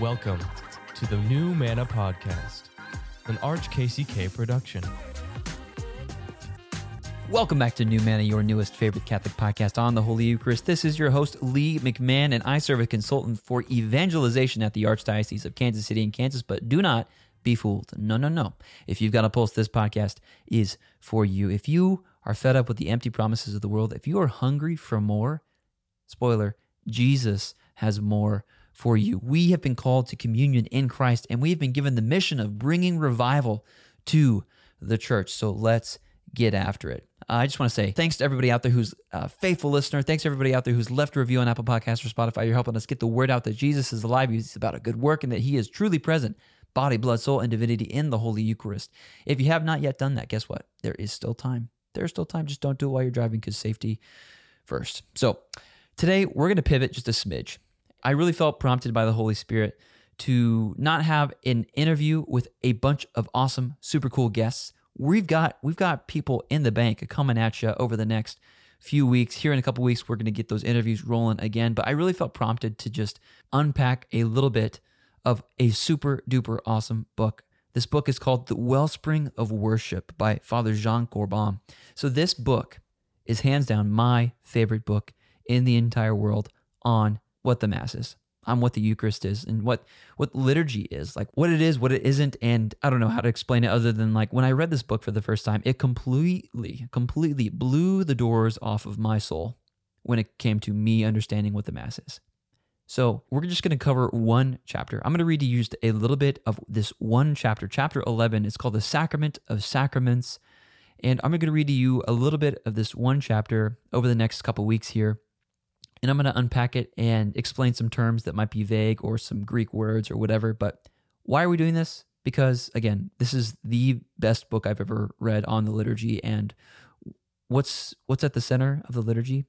Welcome to the New Manna Podcast, an ArchKCK production. Welcome back to New Manna, your newest favorite Catholic podcast on the Holy Eucharist. This is your host, Lee McMahon, and I serve as consultant for evangelization at the Archdiocese of Kansas City in Kansas. But do not be fooled. No, no, no. If you've got a pulse, this podcast is for you. If you are fed up with the empty promises of the world, if you are hungry for more, spoiler, Jesus has more for you. We have been called to communion in Christ, and we have been given the mission of bringing revival to the church. So let's get after it. I just want to say thanks to everybody out there who's a faithful listener. Thanks to everybody out there who's left a review on Apple Podcasts or Spotify. You're helping us get the word out that Jesus is alive. He's about a good work and that he is truly present, body, blood, soul, and divinity in the Holy Eucharist. If you have not yet done that, guess what? There is still time. There's still time. Just don't do it while you're driving because safety first. So today we're going to pivot just a smidge. I really felt prompted by the Holy Spirit to not have an interview with a bunch of awesome, super cool guests. We've got we've got people in the bank coming at you over the next few weeks. Here in a couple weeks, we're going to get those interviews rolling again. But I really felt prompted to just unpack a little bit of a super duper awesome book. This book is called The Wellspring of Worship by Father Jean Corbon. So this book is hands down my favorite book in the entire world on what the Mass is, I'm what the Eucharist is, and what what liturgy is, like what it is, what it isn't, and I don't know how to explain it other than like when I read this book for the first time, it completely, completely blew the doors off of my soul when it came to me understanding what the Mass is. So we're just going to cover one chapter. I'm going to read to you just a little bit of this one chapter. Chapter 11 It's called the Sacrament of Sacraments. And I'm going to read to you a little bit of this one chapter over the next couple weeks here and I'm going to unpack it and explain some terms that might be vague or some Greek words or whatever. But why are we doing this? Because again, this is the best book I've ever read on the liturgy. And what's what's at the center of the liturgy?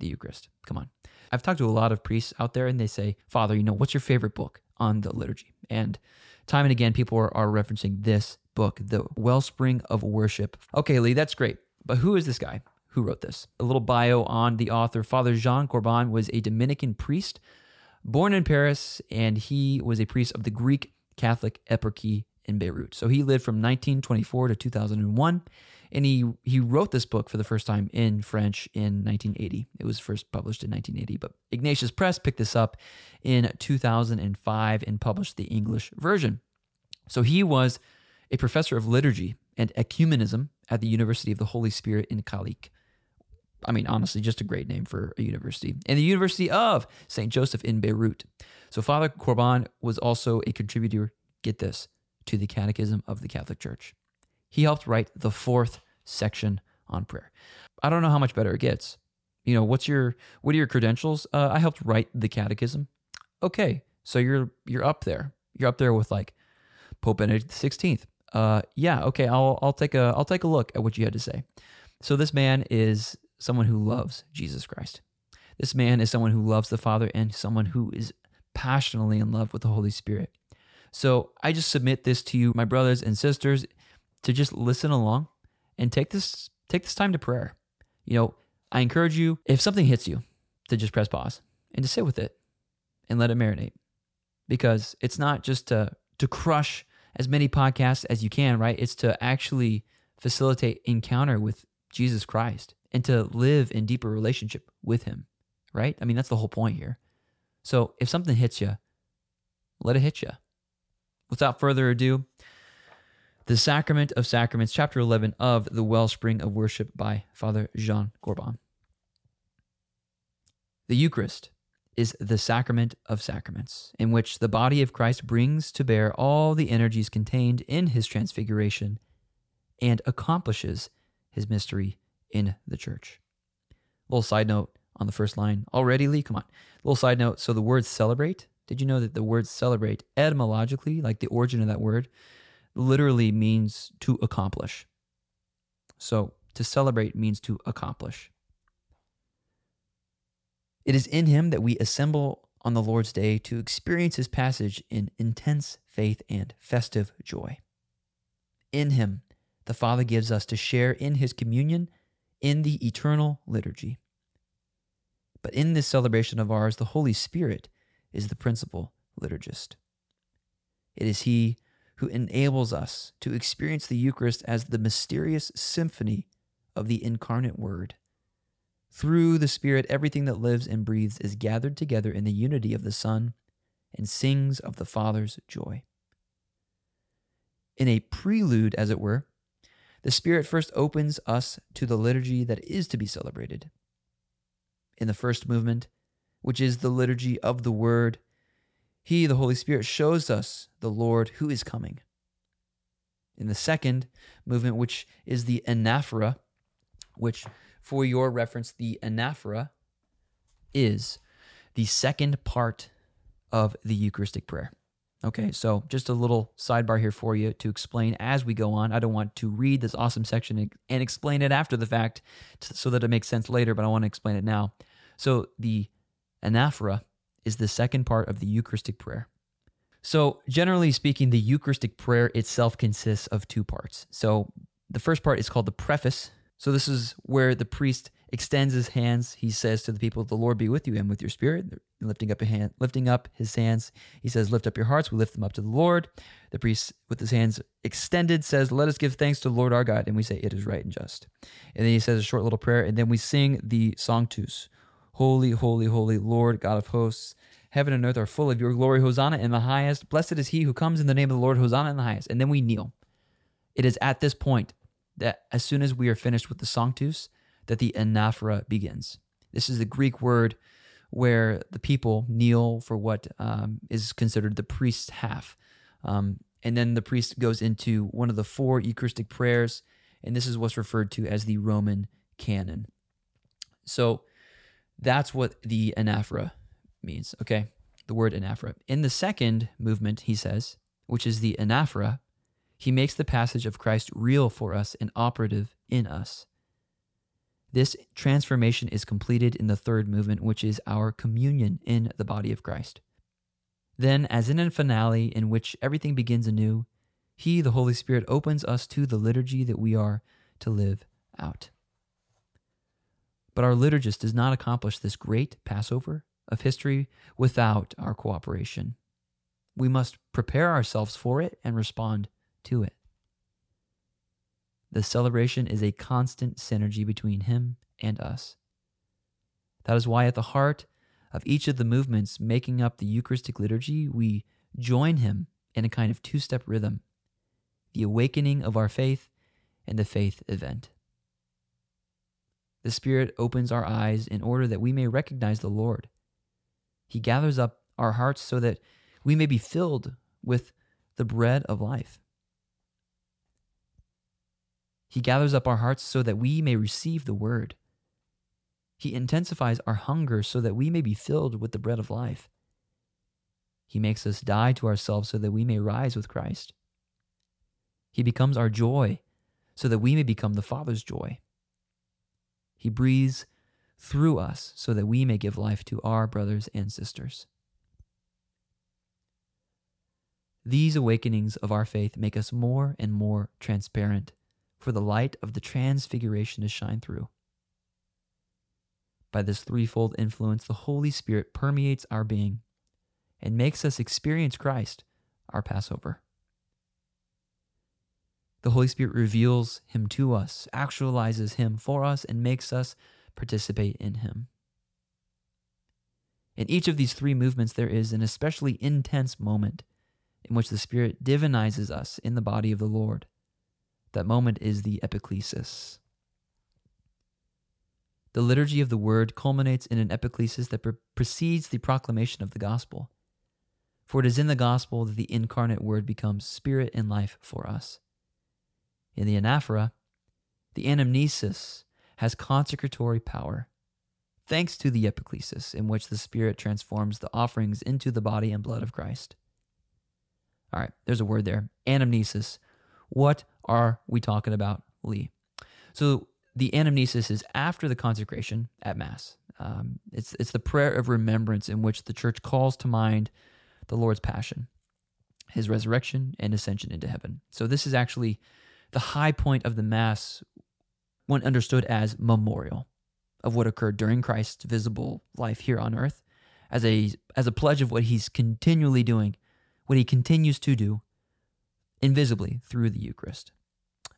The Eucharist. Come on. I've talked to a lot of priests out there and they say, Father, you know, what's your favorite book on the liturgy? And time and again, people are, are referencing this book, The Wellspring of Worship. Okay, Lee, that's great. But who is this guy? Who wrote this. A little bio on the author. Father Jean Corbon was a Dominican priest born in Paris, and he was a priest of the Greek Catholic Eparchy in Beirut. So he lived from 1924 to 2001, and he he wrote this book for the first time in French in 1980. It was first published in 1980, but Ignatius Press picked this up in 2005 and published the English version. So he was a professor of liturgy and ecumenism at the University of the Holy Spirit in Kaslik. I mean, honestly, just a great name for a university. And the University of St. Joseph in Beirut. So Father Corbon was also a contributor, get this, to the Catechism of the Catholic Church. He helped write the fourth section on prayer. I don't know how much better it gets. You know, what's your what are your credentials? Uh, I helped write the Catechism. Okay, so you're you're up there. You're up there with like Pope Benedict XVI. Uh, yeah, okay, I'll I'll take a I'll take a look at what you had to say. So this man is someone who loves Jesus Christ. This man is someone who loves the Father and someone who is passionately in love with the Holy Spirit. So I just submit this to you, my brothers and sisters, to just listen along and take this take this time to prayer. You know, I encourage you, if something hits you, to just press pause and to sit with it and let it marinate. Because it's not just to to crush as many podcasts as you can, right? It's to actually facilitate encounter with Jesus Christ and to live in deeper relationship with him, right? I mean, that's the whole point here. So if something hits you, let it hit you. Without further ado, the Sacrament of Sacraments, chapter 11 of The Wellspring of Worship by Father Jean Corbon. The Eucharist is the sacrament of sacraments, in which the body of Christ brings to bear all the energies contained in his transfiguration and accomplishes his mystery in the church. Little side note on the first line. Already, Lee? Come on. Little side note. So the word celebrate, did you know that the word celebrate, etymologically, like the origin of that word, literally means to accomplish? So to celebrate means to accomplish. It is in him that we assemble on the Lord's day to experience his passage in intense faith and festive joy. In him, the Father gives us to share in his communion in the eternal liturgy. But in this celebration of ours, the Holy Spirit is the principal liturgist. It is He who enables us to experience the Eucharist as the mysterious symphony of the incarnate Word. Through the Spirit, everything that lives and breathes is gathered together in the unity of the Son and sings of the Father's joy. In a prelude, as it were, the Spirit first opens us to the liturgy that is to be celebrated. In the first movement, which is the liturgy of the Word, He, the Holy Spirit, shows us the Lord who is coming. In the second movement, which is the anaphora, which for your reference, the anaphora is the second part of the Eucharistic prayer. Okay, so just a little sidebar here for you to explain as we go on. I don't want to read this awesome section and explain it after the fact so that it makes sense later, but I want to explain it now. So the anaphora is the second part of the Eucharistic prayer. So, generally speaking, the Eucharistic prayer itself consists of two parts. So, the first part is called the preface. So, this is where the priest extends his hands. He says to the people, "The Lord be with you and with your spirit." Lifting up a hand, lifting up his hands, he says, "Lift up your hearts." We lift them up to the Lord. The priest, with his hands extended, says, "Let us give thanks to the Lord our God," and we say, "It is right and just." And then he says a short little prayer, and then we sing the Sanctus. Holy, holy, holy Lord, God of hosts. Heaven and earth are full of your glory. Hosanna in the highest. Blessed is he who comes in the name of the Lord. Hosanna in the highest. And then we kneel. It is at this point that as soon as we are finished with the Sanctus, that the anaphora begins. This is the Greek word where the people kneel for what um, is considered the priest's half. Um, and then the priest goes into one of the four Eucharistic prayers, and this is what's referred to as the Roman canon. So that's what the anaphora means, okay? The word anaphora. In the second movement, he says, which is the anaphora, he makes the passage of Christ real for us and operative in us. This transformation is completed in the third movement, which is our communion in the body of Christ. Then, as in a finale in which everything begins anew, He, the Holy Spirit, opens us to the liturgy that we are to live out. But our liturgist does not accomplish this great Passover of history without our cooperation. We must prepare ourselves for it and respond to it. The celebration is a constant synergy between Him and us. That is why, at the heart of each of the movements making up the Eucharistic liturgy, we join Him in a kind of two step rhythm the awakening of our faith and the faith event. The Spirit opens our eyes in order that we may recognize the Lord. He gathers up our hearts so that we may be filled with the bread of life. He gathers up our hearts so that we may receive the word. He intensifies our hunger so that we may be filled with the bread of life. He makes us die to ourselves so that we may rise with Christ. He becomes our joy so that we may become the Father's joy. He breathes through us so that we may give life to our brothers and sisters. These awakenings of our faith make us more and more transparent for the light of the transfiguration to shine through. By this threefold influence, the Holy Spirit permeates our being and makes us experience Christ, our Passover. The Holy Spirit reveals him to us, actualizes him for us, and makes us participate in him. In each of these three movements, there is an especially intense moment in which the Spirit divinizes us in the body of the Lord. That moment is the epiclesis. The liturgy of the word culminates in an epiclesis that pre- precedes the proclamation of the gospel. For it is in the gospel that the incarnate word becomes spirit and life for us. In the anaphora, the anamnesis has consecratory power, thanks to the epiclesis, in which the Spirit transforms the offerings into the body and blood of Christ. All right, there's a word there anamnesis. What are we talking about, Lee? So, the anamnesis is after the consecration at Mass. Um, it's, it's the prayer of remembrance in which the church calls to mind the Lord's passion, his resurrection, and ascension into heaven. So, this is actually the high point of the Mass when understood as memorial of what occurred during Christ's visible life here on earth, as a as a pledge of what he's continually doing, what he continues to do invisibly through the Eucharist.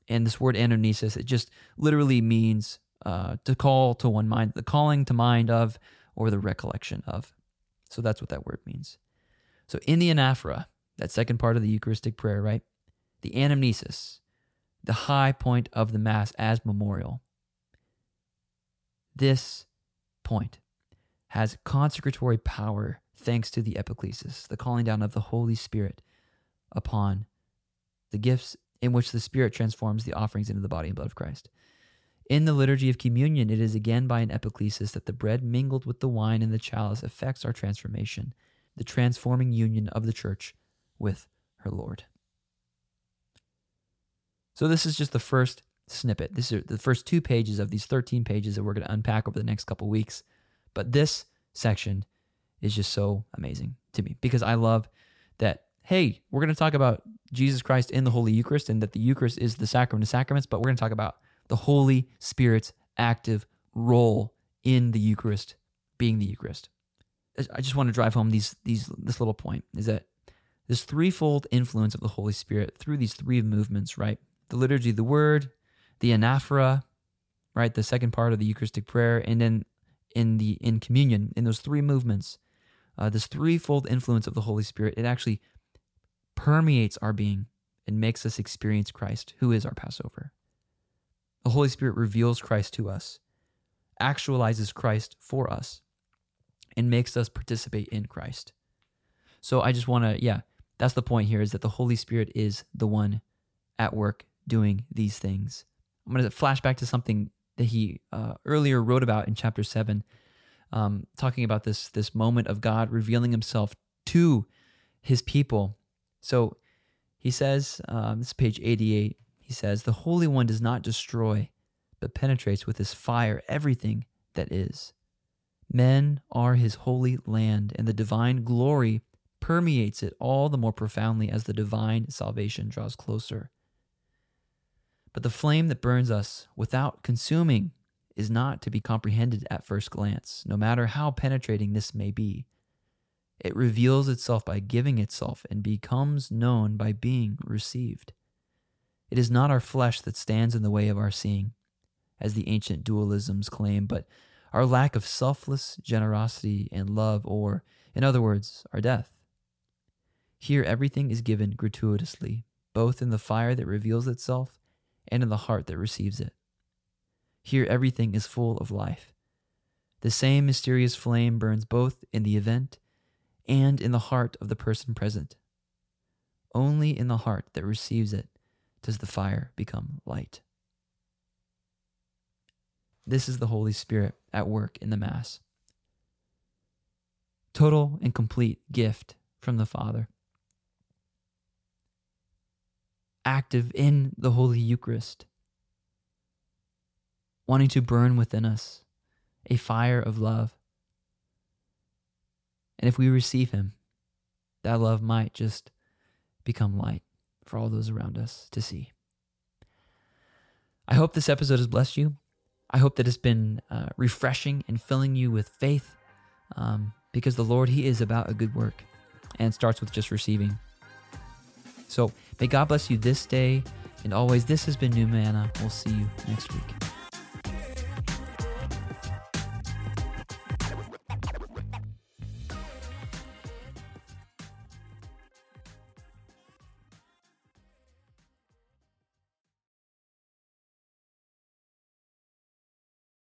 And this word anamnesis, it just literally means uh, to call to one mind, the calling to mind of, or the recollection of. So that's what that word means. So in the anaphora, that second part of the Eucharistic prayer, right? The anamnesis, the high point of the Mass as memorial. This point has consecratory power thanks to the epiclesis, the calling down of the Holy Spirit upon the gifts in which the Spirit transforms the offerings into the body and blood of Christ. In the liturgy of communion, it is again by an epiclesis that the bread mingled with the wine in the chalice affects our transformation, the transforming union of the church with her Lord. So, this is just the first snippet. This is the first two pages of these 13 pages that we're going to unpack over the next couple weeks. But this section is just so amazing to me because I love that, hey, we're going to talk about Jesus Christ in the Holy Eucharist and that the Eucharist is the sacrament of sacraments, but we're going to talk about the Holy Spirit's active role in the Eucharist being the Eucharist. I just want to drive home these these this little point is that this threefold influence of the Holy Spirit through these three movements, right? The liturgy, the word, the anaphora, right? The second part of the Eucharistic prayer, and then in the in communion, in those three movements, uh, this threefold influence of the Holy Spirit, it actually permeates our being and makes us experience Christ, who is our Passover. The Holy Spirit reveals Christ to us, actualizes Christ for us, and makes us participate in Christ. So I just want to, yeah, that's the point here is that the Holy Spirit is the one at work doing these things. I'm going to flash back to something that he uh, earlier wrote about in chapter 7, um, talking about this, this moment of God revealing himself to his people. So he says, um, this is page 88. He says, The Holy One does not destroy, but penetrates with his fire everything that is. Men are his holy land, and the divine glory permeates it all the more profoundly as the divine salvation draws closer. But the flame that burns us without consuming is not to be comprehended at first glance, no matter how penetrating this may be. It reveals itself by giving itself and becomes known by being received. It is not our flesh that stands in the way of our seeing, as the ancient dualisms claim, but our lack of selfless generosity and love, or, in other words, our death. Here, everything is given gratuitously, both in the fire that reveals itself and in the heart that receives it. Here, everything is full of life. The same mysterious flame burns both in the event and in the heart of the person present. Only in the heart that receives it does the fire become light. This is the Holy Spirit at work in the Mass. Total and complete gift from the Father. Active in the Holy Eucharist, wanting to burn within us a fire of love. And if we receive Him, that love might just become light for all those around us to see. I hope this episode has blessed you. I hope that it's been uh, refreshing and filling you with faith um, because the Lord, He is about a good work and starts with just receiving. So may God bless you this day and always. This has been New Manna. We'll see you next week.